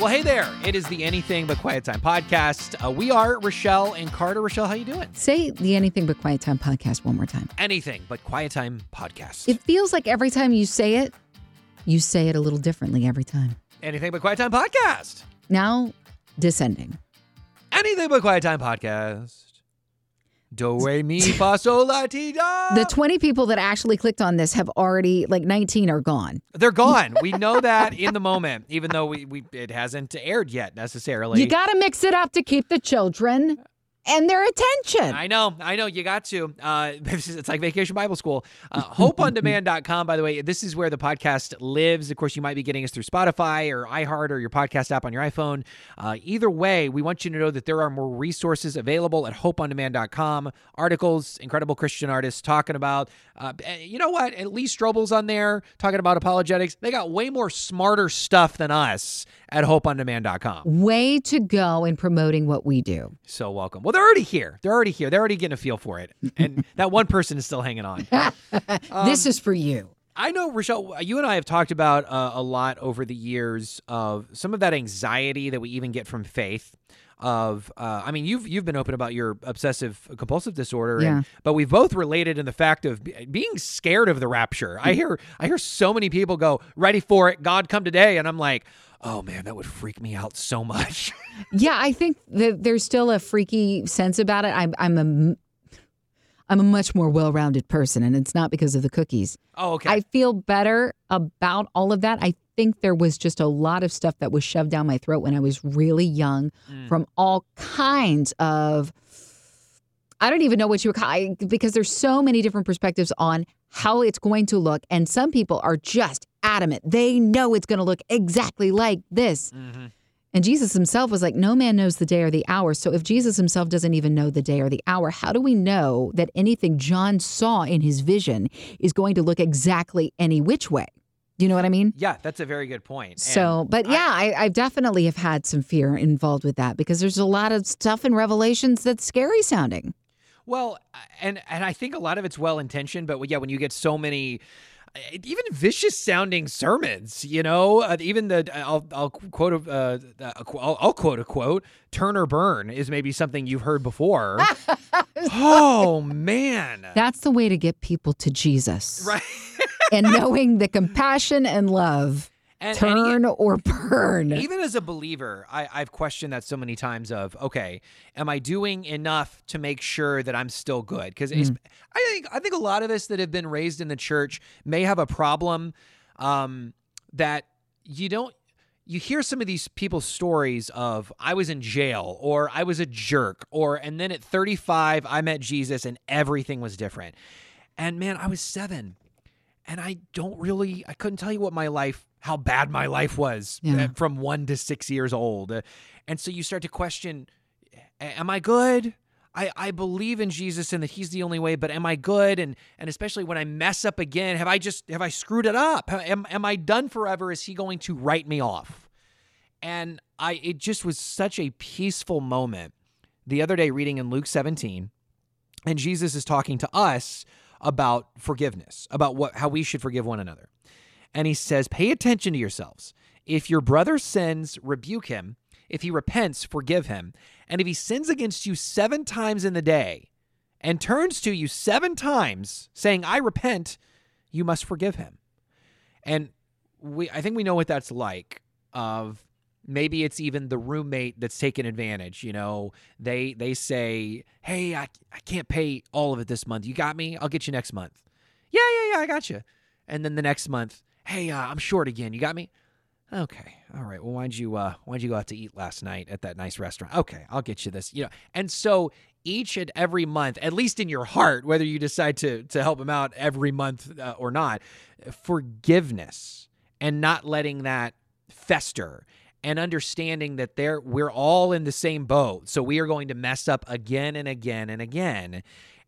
Well, hey there. It is the Anything But Quiet Time podcast. Uh, we are Rochelle and Carter. Rochelle, how you doing? Say the Anything But Quiet Time podcast one more time. Anything But Quiet Time podcast. It feels like every time you say it, you say it a little differently every time. Anything But Quiet Time podcast. Now, descending. Anything But Quiet Time podcast. Do re mi fa sol la ti da. The 20 people that actually clicked on this have already, like 19 are gone. They're gone. We know that in the moment, even though we, we it hasn't aired yet necessarily. You got to mix it up to keep the children and their attention. I know, I know. You got to. Uh, it's like Vacation Bible School. Uh, HopeOnDemand.com, by the way, this is where the podcast lives. Of course, you might be getting us through Spotify or iHeart or your podcast app on your iPhone. Uh, either way, we want you to know that there are more resources available at HopeOnDemand.com. Articles, incredible Christian artists talking about. Uh, you know what? At least Strobel's on there talking about apologetics. They got way more smarter stuff than us at HopeOnDemand.com. Way to go in promoting what we do. So welcome. Well, they're already here. They're already here. They're already getting a feel for it. And that one person is still hanging on. this is for you. I know, Rochelle, you and I have talked about uh, a lot over the years of some of that anxiety that we even get from faith. Of, uh, I mean, you've you've been open about your obsessive compulsive disorder, Yeah. and, but we've both related in the fact of be- being scared of the rapture. I hear I hear so many people go, "Ready for it, God come today," and I'm like, "Oh man, that would freak me out so much." Yeah, I think that there's still a freaky sense about it. I'm I'm a I'm a much more well-rounded person and it's not because of the cookies. oh, okay. I feel better about all of that. I think there was just a lot of stuff that was shoved down my throat when I was really young Mm. from all kinds of I don't even know what you would call because there's so many different perspectives on how it's going to look and some people are just adamant. They know it's going to look exactly like this. Mhm. And Jesus himself was like, No man knows the day or the hour. So if Jesus himself doesn't even know the day or the hour, how do we know that anything John saw in his vision is going to look exactly any which way? Do you know what I mean? Yeah, that's a very good point. And So, but I- yeah, I, I definitely have had some fear involved with that because there's a lot of stuff in Revelations that's scary sounding. Well, and and I think a lot of it's well intentioned, but yeah, when you get so many. Even vicious sounding sermons, you know. Uh, even the I'll I'll quote a uh, a qu- I'll, I'll quote a quote. Turn or burn is maybe something you've heard before. oh man, That's the way to get people to Jesus. right. and knowing the compassion and love, And, and turn or burn. even as a believer, I, I've questioned that so many times. Of okay, am I doing enough to make sure that I'm still good? Because I think I think a lot of us that have been raised in the church may have a problem um, that you don't. You hear some of these people's stories of I was in jail or I was a jerk or and then at 35 I met Jesus and everything was different. And man, I was 7 and I don't really I couldn't tell you what my life how bad my life was Yeah. uh, from 1 to 6 years old. Uh, And so you start to question am I good? I, I believe in Jesus and that he's the only way, but am I good? And and especially when I mess up again, have I just have I screwed it up? Am am I done forever? Is he going to write me off? And I it just was such a peaceful moment the other day reading in Luke 17, and Jesus is talking to us about forgiveness, about what how we should forgive one another. And he says, "Pay attention to yourselves. If your brother sins, rebuke him. If he repents, forgive him. And if he sins against you 7 times in the day and turns to you 7 times saying, "I repent," you must forgive him." And we I think we know what that's like of maybe it's even the roommate that's taking advantage you know? They they say hey I, I can't pay all of it this month. You got me? I'll get you next month. Yeah yeah yeah i got you. And then the next month hey uh, i'm short again. You got me? Okay. All right. Well why'd you uh why'd you go out to eat last night at that nice restaurant? Okay. I'll get you this you know? And so each and every month at least in your heart whether you decide to to help him out every month uh, or not forgiveness and not letting that fester and understanding that there we're all in the same boat so we are going to mess up again and again and again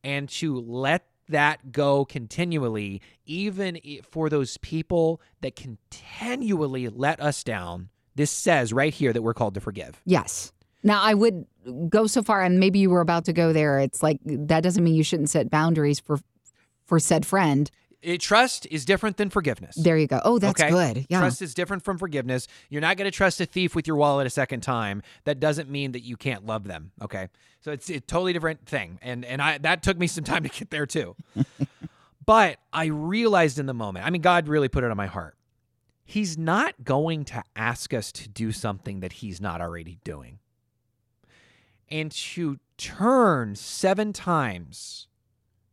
and to let that go continually even for those people that continually let us down this says right here that we're called to forgive Yes. Now, I would go so far, and maybe you were about to go there. It's like that doesn't mean you shouldn't set boundaries for for said friend. It, trust is different than forgiveness. There you go. Oh, that's Okay. good. Yeah. Trust is different from forgiveness. You're not going to trust a thief with your wallet a second time. That doesn't mean that you can't love them. Okay, so it's a totally different thing, and and I that took me some time to get there too. but I realized in the moment. I mean, God really put it on my heart. He's not going to ask us to do something that He's not already doing, and to turn seven times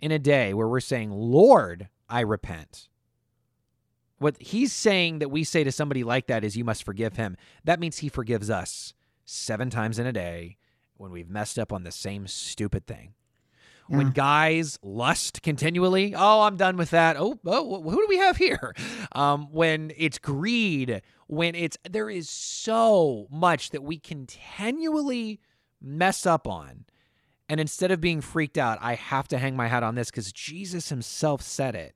in a day where we're saying, "Lord, I repent." What he's saying that we say to somebody like that is, you must forgive him. That means he forgives us seven times in a day when we've messed up on the same stupid thing. When guys lust continually, oh, I'm done with that. Oh, oh, who do we have here? Um, when it's greed, when it's there is so much that we continually mess up on. And instead of being freaked out, I have to hang my hat on this because Jesus himself said it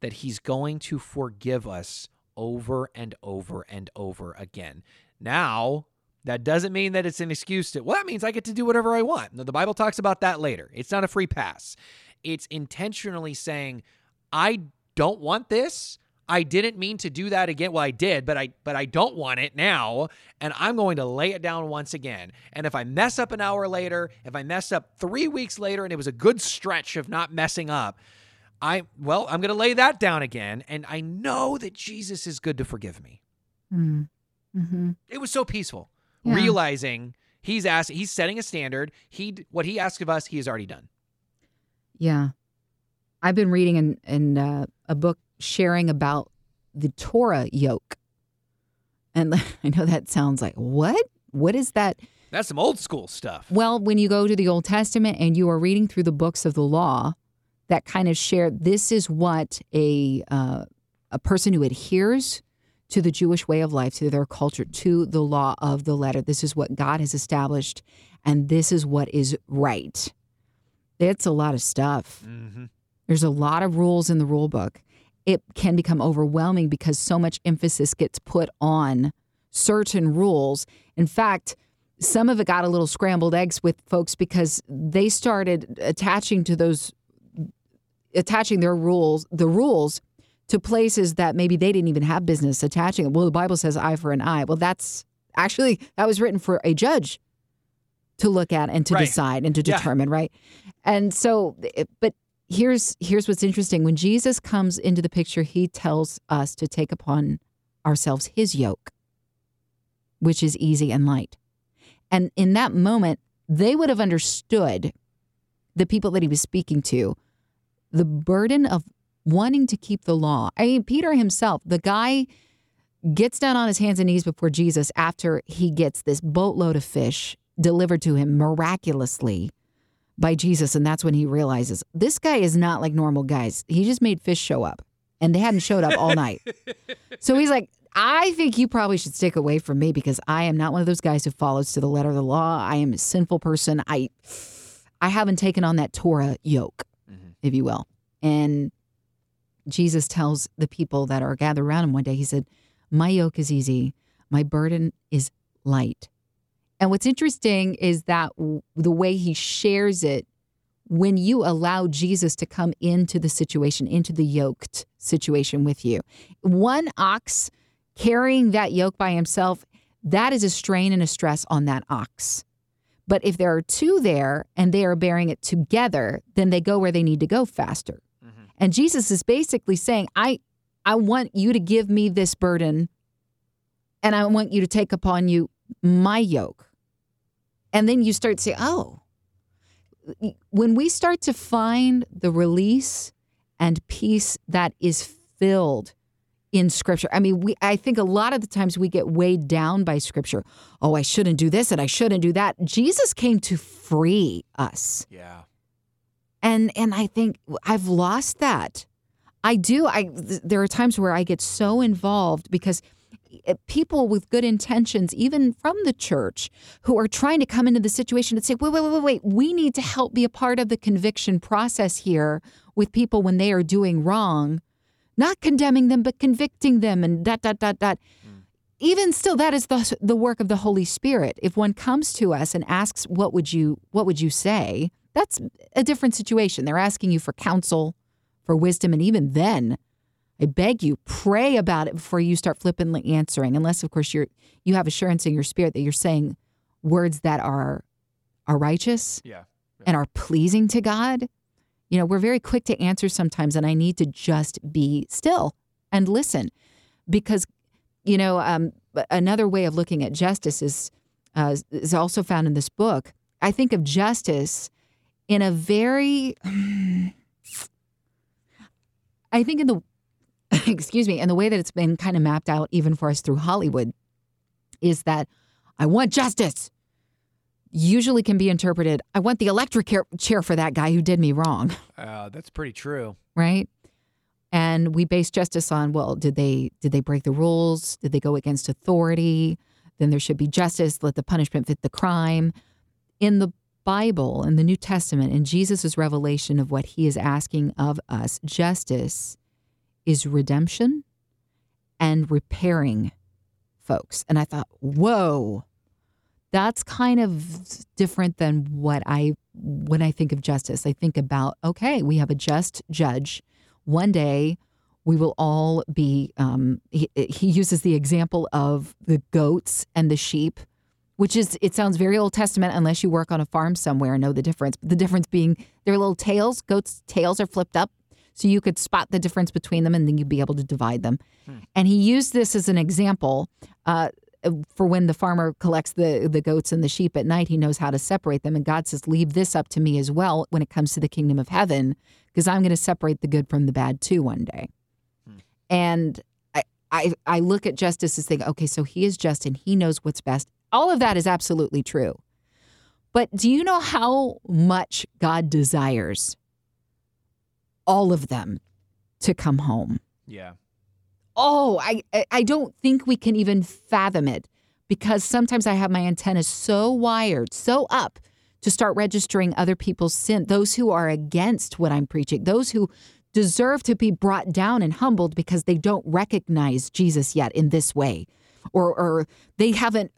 that he's going to forgive us over and over and over again. Now, that doesn't mean that it's an excuse to, well, that means I get to do whatever I want. The Bible talks about that later. It's not a free pass. It's intentionally saying, I don't want this. I didn't mean to do that again. Well, I did, but I but I don't want it now, and I'm going to lay it down once again. And if I mess up an hour later, if I mess up 3 weeks later and it was a good stretch of not messing up, I well, I'm going to lay that down again, and I know that Jesus is good to forgive me. Mm. hmm It was so peaceful Yeah. realizing he's asking, he's setting a standard. He what he asks of us, he has already done. Yeah. I've been reading in, in uh, a book sharing about the Torah yoke. And I know that sounds like, what? What is that? That's some old school stuff. Well, when you go to the Old Testament and you are reading through the books of the law that kind of share this is what a uh, a person who adheres to the Jewish way of life, to their culture, to the law of the letter. This is what God has established, and this is what is right. It's a lot of stuff. Mm-hmm. There's a lot of rules in the rule book. It can become overwhelming because so much emphasis gets put on certain rules. In fact, some of it got a little scrambled eggs with folks because they started attaching to those attaching their rules, the rules to places that maybe they didn't even have business attaching. Well, the Bible says eye for an eye. Well, that's actually that was written for a judge to look at and to Right. decide and to Yeah. determine, right? And so but here's here's what's interesting. When Jesus comes into the picture, he tells us to take upon ourselves his yoke, which is easy and light. And in that moment, they would have understood the people that he was speaking to, the burden of wanting to keep the law. I mean, Peter himself, the guy gets down on his hands and knees before Jesus after he gets this boatload of fish delivered to him miraculously by Jesus. And that's when he realizes this guy is not like normal guys. He just made fish show up and they hadn't showed up all night. So he's like, I think you probably should stick away from me because I am not one of those guys who follows to the letter of the law. I am a sinful person. I I haven't taken on that Torah yoke, Mhm. if you will. And Jesus tells the people that are gathered around him one day, he said, My yoke is easy, my burden is light. And what's interesting is that w- the way he shares it, when you allow Jesus to come into the situation, into the yoked situation with you, one ox carrying that yoke by himself, that is a strain and a stress on that ox. But if there are two there and they are bearing it together, then they go where they need to go faster. Mhm. And Jesus is basically saying, I I want you to give me this burden and I want you to take upon you my yoke. And then you start to say, oh, when we start to find the release and peace that is filled in scripture. I mean, we I think a lot of the times we get weighed down by scripture. Oh, I shouldn't do this and I shouldn't do that. Jesus came to free us. Yeah. And and I think I've lost that. I do. I th- there are times where I get so involved because Eh, people with good intentions, even from the church, who are trying to come into the situation and say, wait, wait, wait, wait, wait, we need to help be a part of the conviction process here with people when they are doing wrong, not condemning them, but convicting them and dot, dot, dot, dot. Hmm. Even still, that is the, the work of the Holy Spirit. If one comes to us and asks, what would you, what would you say? That's a different situation. They're asking you for counsel, for wisdom. And even then, I beg you, pray about it before you start flippantly answering, unless of course you're you have assurance in your spirit that you're saying words that are are righteous Yeah. and are pleasing to God. You know, we're very quick to answer sometimes, and I need to just be still and listen because, you know, um, another way of looking at justice is uh, is also found in this book. I think of justice in a very, I think in the, excuse me, and the way that it's been kind of mapped out even for us through Hollywood, is that I want justice usually can be interpreted I want the electric chair- for that guy who did me wrong, Uh, that's pretty true. right? And we base justice on well, did they did they break the rules? Did they go against authority? Then there should be justice, let the punishment fit the crime. In the Bible, in the New Testament, in Jesus' revelation of what he is asking of us, justice is redemption and repairing folks. And I thought, whoa, that's kind of different than what I when I think of justice. I think about okay, we have a just judge. One day we will all be. Um, he, he uses the example of the goats and the sheep, which is it sounds very Old Testament unless you work on a farm somewhere and know the difference. But the difference being their little tails. Goats' tails are flipped up, so you could spot the difference between them, and then you'd be able to divide them. And he used this as an example. Uh, for when the farmer collects the the goats and the sheep at night, he knows how to separate them. And God says, "Leave this up to me as well when it comes to the kingdom of heaven, because I'm going to separate the good from the bad too one day." And I, I look at justice as thinking, okay, so he is just and he knows what's best. All of that is absolutely true. But do you know how much God desires all of them to come home? Yeah. oh I, I don't think we can even fathom it because sometimes i have my antennas so wired so up to start registering other people's sin those who are against what i'm preaching those who deserve to be brought down and humbled because they don't recognize jesus yet in this way or or they haven't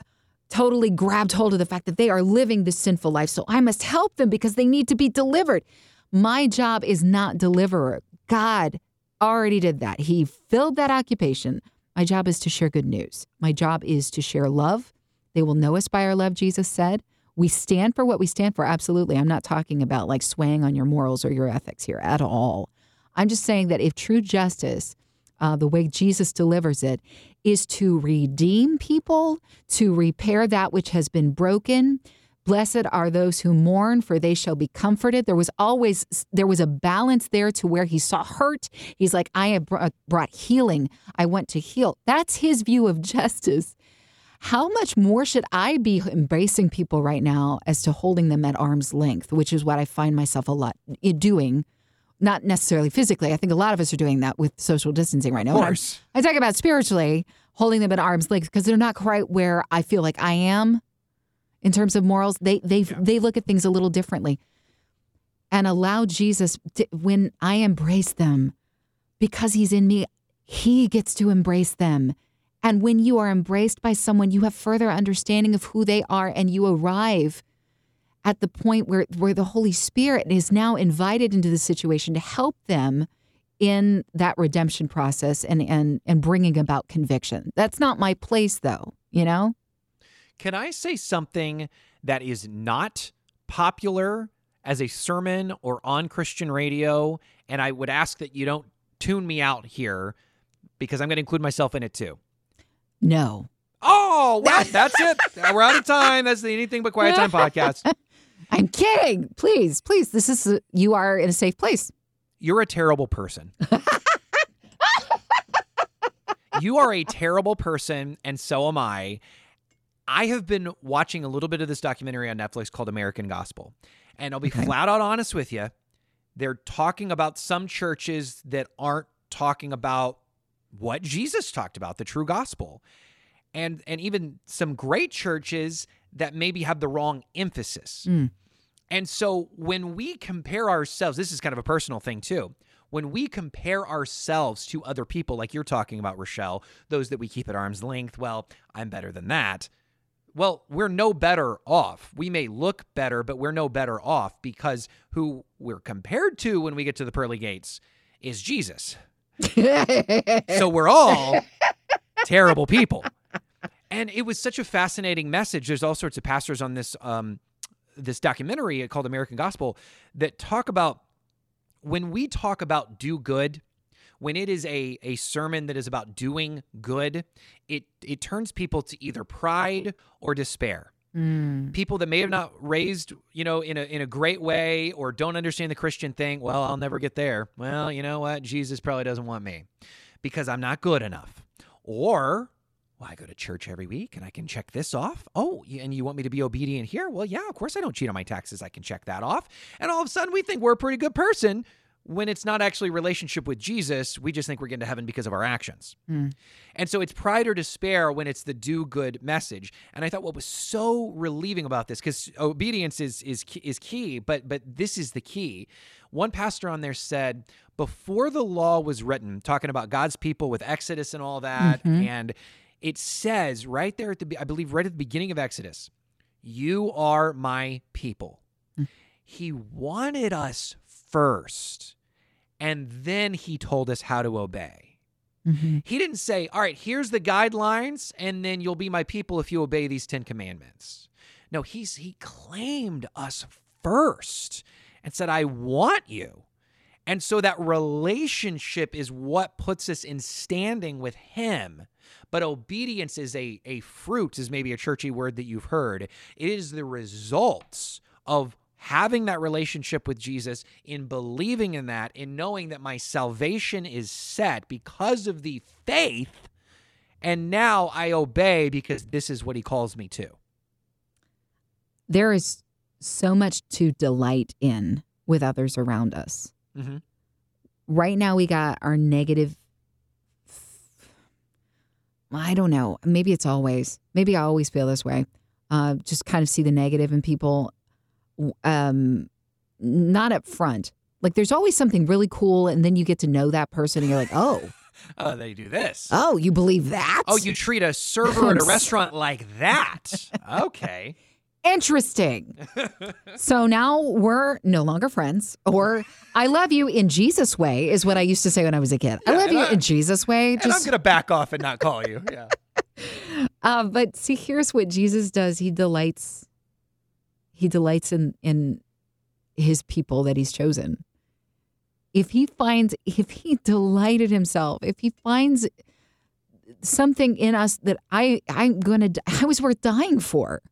totally grabbed hold of the fact that they are living this sinful life so i must help them because they need to be delivered my job is not deliverer god already did that. He filled that occupation. My job is to share good news. My job is to share love. They will know us by our love, Jesus said. We stand for what we stand for. Absolutely. I'm not talking about like swaying on your morals or your ethics here at all. I'm just saying that if true justice, uh, the way Jesus delivers it, is to redeem people, to repair that which has been broken, Blessed are those who mourn, for they shall be comforted. There was always there was a balance there to where he saw hurt. He's like, I have brought, brought healing. I want to heal. That's his view of justice. How much more should I be embracing people right now as to holding them at arm's length, which is what I find myself a lot eh, doing. Not necessarily physically. I think a lot of us are doing that with social distancing right now. Of course. I talk about spiritually holding them at arm's length because they're not quite where I feel like I am in terms of morals. They they they look at things a little differently, and allow Jesus to, when I embrace them, because He's in me, He gets to embrace them. And when you are embraced by someone, you have further understanding of who they are, and you arrive at the point where where the Holy Spirit is now invited into the situation to help them in that redemption process and and and bringing about conviction. That's not my place though, you know? Can I say something that is not popular as a sermon or on Christian radio? And I would ask that you don't tune me out here because I'm going to include myself in it too. No. Oh, well, that's it. We're out of time. That's the Anything But Quiet Time podcast. I'm kidding. Please, please. This is a, you are in a safe place. You're a terrible person. you are a terrible person, and so am I. I have been watching a little bit of this documentary on Netflix called American Gospel. And I'll be Okay. flat out honest with you. They're talking about some churches that aren't talking about what Jesus talked about, the true gospel. And and even some great churches that maybe have the wrong emphasis. Mm. And so when we compare ourselves, this is kind of a personal thing too. When we compare ourselves to other people, like you're talking about, Rochelle, those that we keep at arm's length, well, I'm better than that. Well, we're no better off. We may look better, but we're no better off because who we're compared to when we get to the pearly gates is Jesus. so we're all terrible people. And it was such a fascinating message. There's all sorts of pastors on this um, this documentary called American Gospel that talk about when we talk about do good, when it is a, a sermon that is about doing good, it it turns people to either pride or despair. Mm. People that may have not raised, you know, in a in a great way or don't understand the Christian thing, well, I'll never get there. Well, you know what? Jesus probably doesn't want me because I'm not good enough. Or well, I go to church every week and I can check this off. Oh, and you want me to be obedient here? Well, yeah, of course I don't cheat on my taxes. I can check that off. And all of a sudden we think we're a pretty good person when it's not actually relationship with Jesus. We just think we're getting to heaven because of our actions. Mm. And so it's pride or despair when it's the do good message. And I thought what was so relieving about this because obedience is is is key, but but this is the key. One pastor on there said before the law was written, talking about God's people with Exodus and all that, Mhm. and it says right there at the I believe right at the beginning of Exodus, you are my people. He wanted us first, and then he told us how to obey. Mhm. He didn't say, All right, here's the guidelines, and then you'll be my people if you obey these 10 commandments. No, he's he claimed us first and said, I want you. And so that relationship is what puts us in standing with him. But obedience is a, a fruit, is maybe a churchy word that you've heard. It is the results of having that relationship with Jesus, in believing in that, in knowing that my salvation is set because of the faith. And now I obey because this is what he calls me to. There is so much to delight in with others around us. Mhm. Right now, we got our negative. I don't know. Maybe it's always. Maybe I always feel this way. Uh, just kind of see the negative in people, um, not up front. Like there's always something really cool, and then you get to know that person, and you're like, oh, Oh, they do this. oh, you believe that? Oh, you treat a server at a restaurant like that. Okay. interesting. so now we're no longer friends, or I love you in Jesus' way, is what I used to say when I was a kid. I love you I- in Jesus' way. And I'm going to back off and not call you. Yeah. uh, but see, here's what Jesus does. He delights. He delights in in his people that he's chosen. If he finds, if he delighted himself, if he finds something in us that I I'm gonna, I was worth dying for.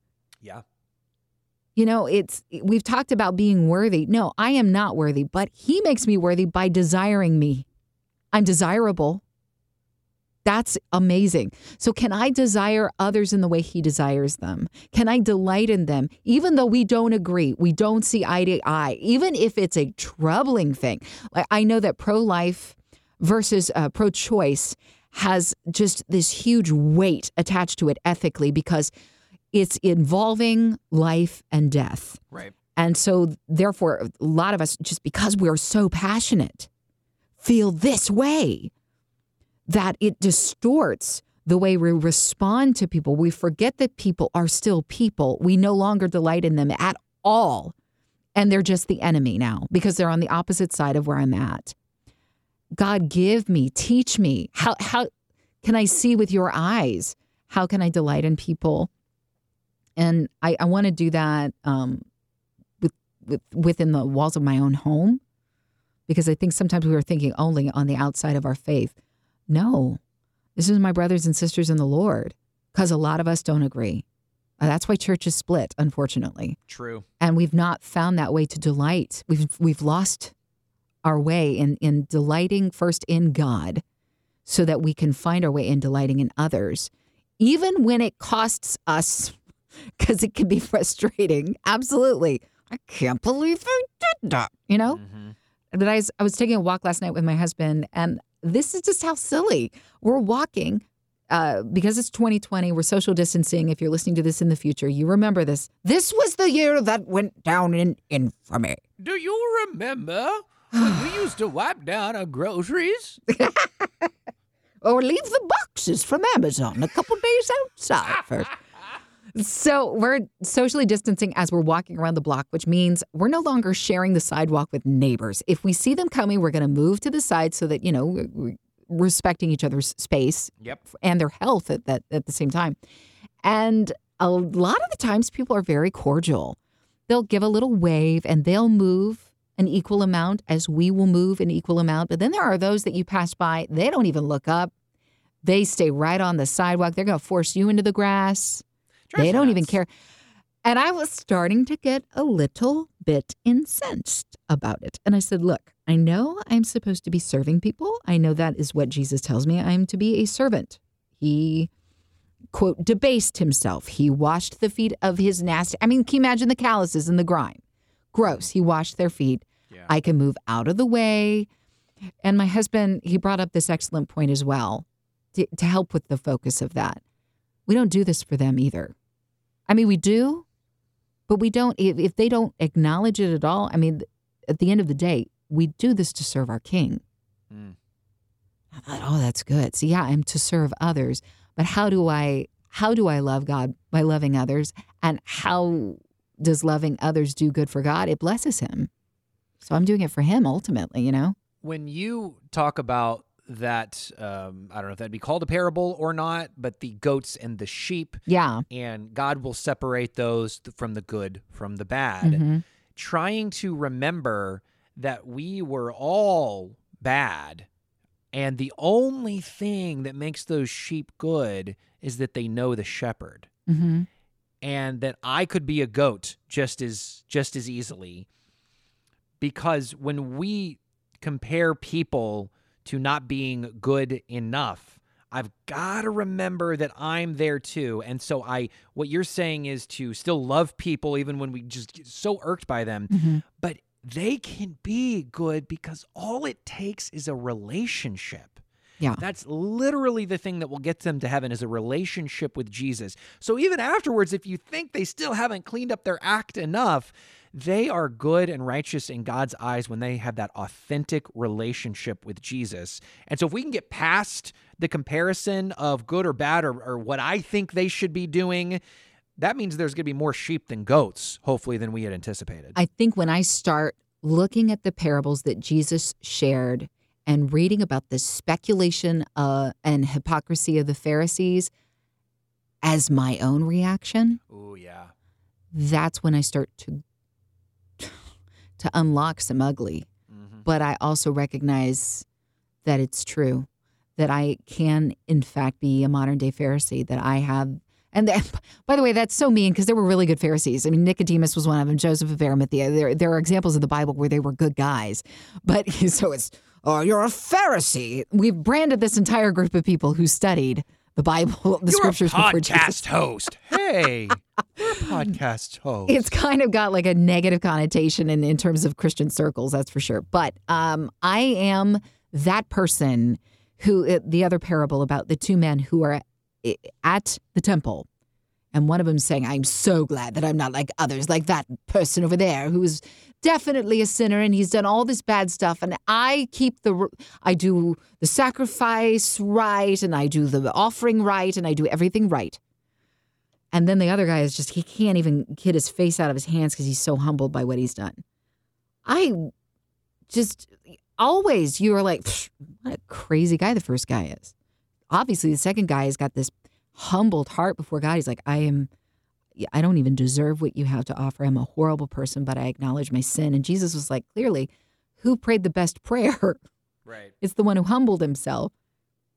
Yeah. You know, it's we've talked about being worthy. No, I am not worthy, but he makes me worthy by desiring me. I'm desirable. That's amazing. So can I desire others in the way he desires them? Can I delight in them even though we don't agree, we don't see eye to eye, even if it's a troubling thing. I know that pro-life versus uh, pro-choice has just this huge weight attached to it ethically because it's involving life and death. Right. And so, therefore, a lot of us, just because we're so passionate, feel this way that it distorts the way we respond to people. We forget that people are still people. We no longer delight in them at all. And they're just the enemy now because they're on the opposite side of where I'm at. God, give me, teach me. How, how can I see with your eyes? How can I delight in people? And I, I want to do that um, with, with within the walls of my own home, because I think sometimes we are thinking only on the outside of our faith. No, this is my brothers and sisters in the Lord, because a lot of us don't agree. Uh, that's why church is split, unfortunately, True. and we've not found that way to delight. We've we've lost our way in in delighting first in God, so that we can find our way in delighting in others, even when it costs us because it can be frustrating. Absolutely. I can't believe they did that. You know? Mhm. But I was, I was taking a walk last night with my husband, and this is just how silly. We're walking uh, because it's 2020. We're social distancing. If you're listening to this in the future, you remember this. This was the year that went down in infamy. Do you remember when we used to wipe down our groceries? Or leave the boxes from Amazon a couple days outside first. So we're socially distancing as we're walking around the block, which means we're no longer sharing the sidewalk with neighbors. If we see them coming, we're going to move to the side so that, you know, respecting each other's space Yep. and their health at that at the same time. And a lot of the times people are very cordial. They'll give a little wave and they'll move an equal amount as we will move an equal amount. But then there are those that you pass by, they don't even look up. They stay right on the sidewalk. They're going to force you into the grass. They don't even care. And I was starting to get a little bit incensed about it. And I said, Look, I know I'm supposed to be serving people. I know that is what Jesus tells me I'm to be a servant. He, quote, debased himself. He washed the feet of his nasty. I mean, can you imagine the calluses and the grime? Gross. He washed their feet. Yeah. I can move out of the way. And my husband, he brought up this excellent point as well to, to help with the focus of that. We don't do this for them either. I mean, we do, but we don't, if, if they don't acknowledge it at all, I mean, at the end of the day, we do this to serve our king. Mm. I thought, oh, that's good. So yeah, I'm to serve others, but how do I how do I love God by loving others? And how does loving others do good for God? It blesses him. So I'm doing it for him ultimately, you know? When you talk about that, um, I don't know if that'd be called a parable or not, but the goats and the sheep, Yeah. and God will separate those th- from the good from the bad. Mhm. Trying to remember that we were all bad. And the only thing that makes those sheep good is that they know the shepherd. Mhm. and that I could be a goat just as just as easily because when we compare people to not being good enough I've got to remember that I'm there too and so I what you're saying is to still love people even when we just get so irked by them Mhm. but they can be good because all it takes is a relationship Yeah. that's literally the thing that will get them to heaven is a relationship with Jesus. So even afterwards, if you think they still haven't cleaned up their act enough, they are good and righteous in God's eyes when they have that authentic relationship with Jesus. And so if we can get past the comparison of good or bad or, or what I think they should be doing, that means there's going to be more sheep than goats, hopefully, than we had anticipated. I think when I start looking at the parables that Jesus shared and reading about the speculation uh, and hypocrisy of the Pharisees as my own reaction, oh, yeah. that's when I start to to unlock some ugly. hmm But I also recognize that it's true that I can, in fact, be a modern day Pharisee. That I have, and that, by the way, that's so mean because there were really good Pharisees. I mean, Nicodemus was one of them. Joseph of Arimathea. There, there are examples in the Bible where they were good guys. But so it's, oh, you're a Pharisee. We've branded this entire group of people who studied the Bible, the You're scriptures a before Jesus. podcast host. Hey, you're a podcast host. it's kind of got like a negative connotation in, in terms of Christian circles, that's for sure. But um, I am that person who, uh, the other parable about the two men who are at the temple. And one of them saying, I'm so glad that I'm not like others, like that person over there who is definitely a sinner and he's done all this bad stuff. And I keep the, I do the sacrifice right and I do the offering right and I do everything right. And then the other guy is just, he can't even get his face out of his hands because he's so humbled by what he's done. I just always, you are like, what a crazy guy the first guy is. Obviously, the second guy has got this humbled heart before God. He's like, I am, I don't even deserve what you have to offer. I'm a horrible person, but I acknowledge my sin. And Jesus was like, clearly, who prayed the best prayer? right. It's the one who humbled himself.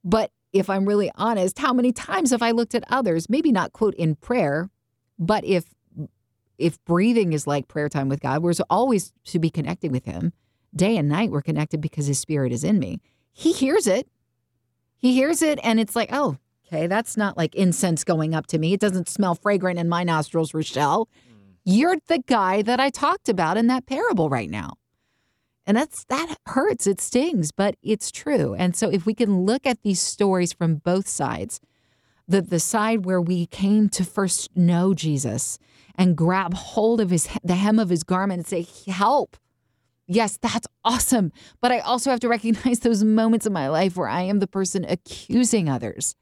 But if I'm really honest, how many times have I looked at others, maybe not quote in prayer, but if if breathing is like prayer time with God, we're always to be connecting with him. Day and night we're connected because his spirit is in me. He hears it. He hears it and it's like, oh, okay, that's not like incense going up to me. It doesn't smell fragrant in my nostrils, Rochelle. Mm. You're the guy that I talked about in that parable right now. And that's that hurts, it stings, but it's true. And so if we can look at these stories from both sides, the the side where we came to first know Jesus and grab hold of his the hem of his garment and say, "Help." Yes, that's awesome. But I also have to recognize those moments in my life where I am the person accusing others.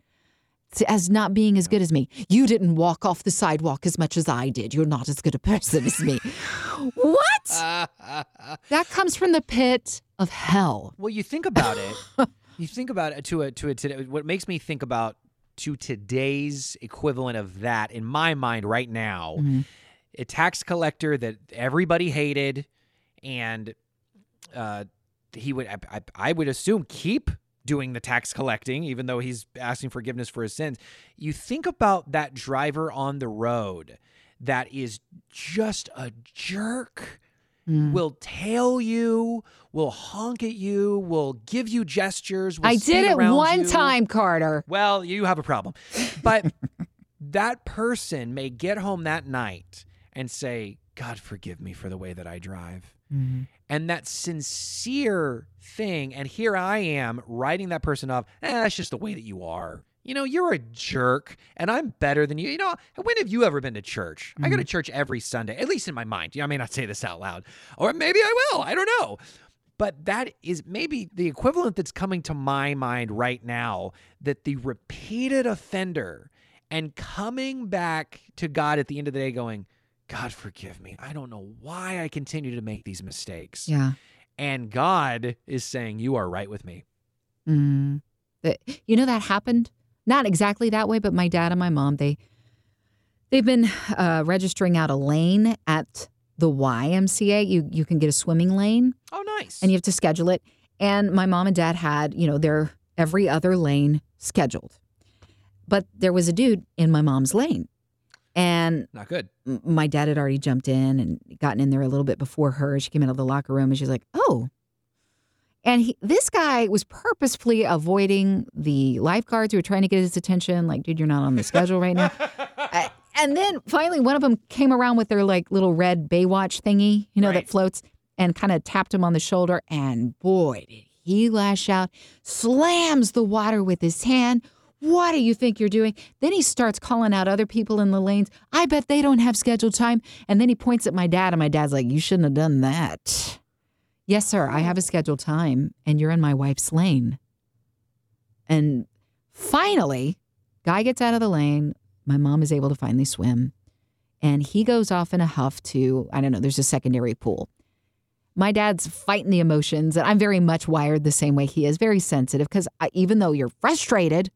As not being as good as me. You didn't walk off the sidewalk as much as I did. You're not as good a person as me. what? that comes from the pit of hell. Well, you think about it. you think about it to a to a today. What makes me think about to today's equivalent of that in my mind right now, Mm-hmm. a tax collector that everybody hated, and uh, he would I, I, I would assume keep doing the tax collecting, even though he's asking forgiveness for his sins. You think about that driver on the road that is just a jerk Mm. will tail you, will honk at you, will give you gestures. I did it one you. time, Carter. Well, you have a problem. But that person may get home that night and say, God, forgive me for the way that I drive. And that sincere thing, and here I am writing that person off, eh, that's just the way that you are. You know, you're a jerk, and I'm better than you. You know, when have you ever been to church? I go to church every Sunday, at least in my mind. You know, I may not say this out loud, or maybe I will. I don't know. But that is maybe the equivalent that's coming to my mind right now that the repeated offender and coming back to God at the end of the day going, God, forgive me. I don't know why I continue to make these mistakes. Yeah. And God is saying, You are right with me. Mm. You know that happened not exactly that way, but my dad and my mom they they've been uh, registering out a lane at the YMCA. You you can get a swimming lane Oh, nice. and you have to schedule it. And my mom and dad had you know their every other lane scheduled, but there was a dude in my mom's lane, and Not good. my dad had already jumped in and gotten in there a little bit before her. She came out of the locker room and she's like, "Oh." And he, this guy was purposefully avoiding the lifeguards who were trying to get his attention. Like, dude, you're not on the schedule right now. And then finally, one of them came around with their like little red Baywatch thingy, you know, Right. that floats, and kind of tapped him on the shoulder. And boy, did he lash out! Slams the water with his hand. What do you think you're doing? Then he starts calling out other people in the lanes. I bet they don't have scheduled time. And then he points at my dad, and my dad's like, You shouldn't have done that. Yes, sir, I have a scheduled time, and you're in my wife's lane. And finally, guy gets out of the lane. My mom is able to finally swim. And he goes off in a huff to, I don't know, there's a secondary pool. My dad's fighting the emotions, and I'm very much wired the same way he is, very sensitive, because even though you're frustrated,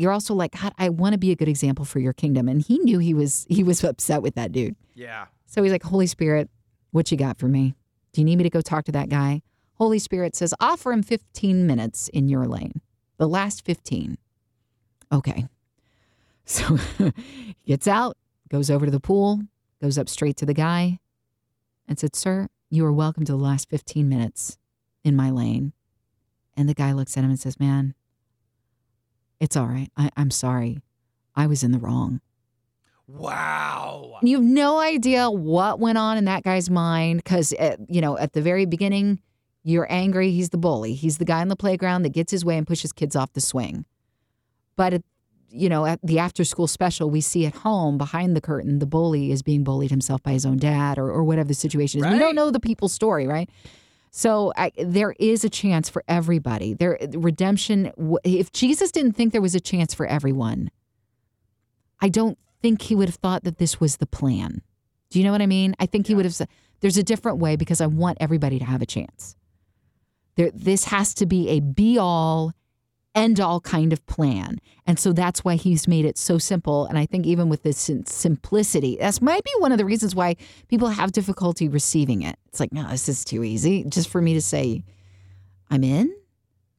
you're also like, God, I want to be a good example for your kingdom. And he knew he was he was upset with that dude. Yeah. So he's like, Holy Spirit, what you got for me? Do you need me to go talk to that guy? Holy Spirit says, offer him 15 minutes in your lane. The last 15. Okay. So he gets out, goes over to the pool, goes up straight to the guy, and said, Sir, you are welcome to the last 15 minutes in my lane. And the guy looks at him and says, Man, it's all right. I, I'm sorry. I was in the wrong. Wow. You have no idea what went on in that guy's mind because, uh, you know, at the very beginning, you're angry. He's the bully. He's the guy on the playground that gets his way and pushes kids off the swing. But, at, you know, at the after school special, we see at home behind the curtain, the bully is being bullied himself by his own dad or, or whatever the situation is. We don't know the people's story, right? So I, there is a chance for everybody. There, redemption. If Jesus didn't think there was a chance for everyone, I don't think he would have thought that this was the plan. Do you know what I mean? I think he would have said, "There's a different way because I want everybody to have a chance." There, this has to be a be all, end all kind of plan, and so that's why he's made it so simple. And I think even with this simplicity, that's might be one of the reasons why people have difficulty receiving it. It's like, no, this is too easy. Just for me to say, I'm in.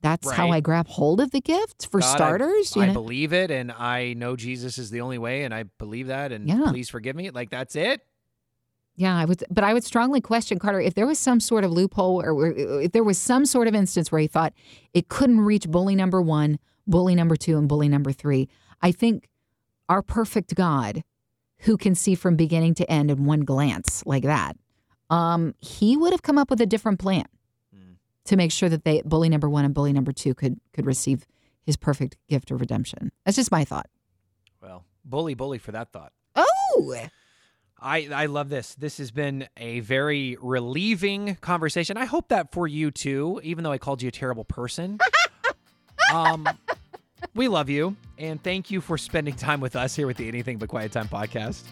That's how I grab hold of the gift for God, I- starters. you I, believe it, and I know Jesus is the only way, and I believe that, and Yeah. please forgive me. Like that's it. Yeah, I would, but I would strongly question Carter if there was some sort of loophole or if there was some sort of instance where he thought it couldn't reach bully number one, bully number two, and bully number three. I think our perfect God, who can see from beginning to end in one glance like that, um, he would have come up with a different plan Hmm. to make sure that they bully number one and bully number two could could receive his perfect gift of redemption. That's just my thought. Well, bully, bully for that thought. Oh, I, I love this. This has been a very relieving conversation. I hope that for you too, even though I called you a terrible person. um, we love you. And thank you for spending time with us here with the Anything But Quiet Time podcast.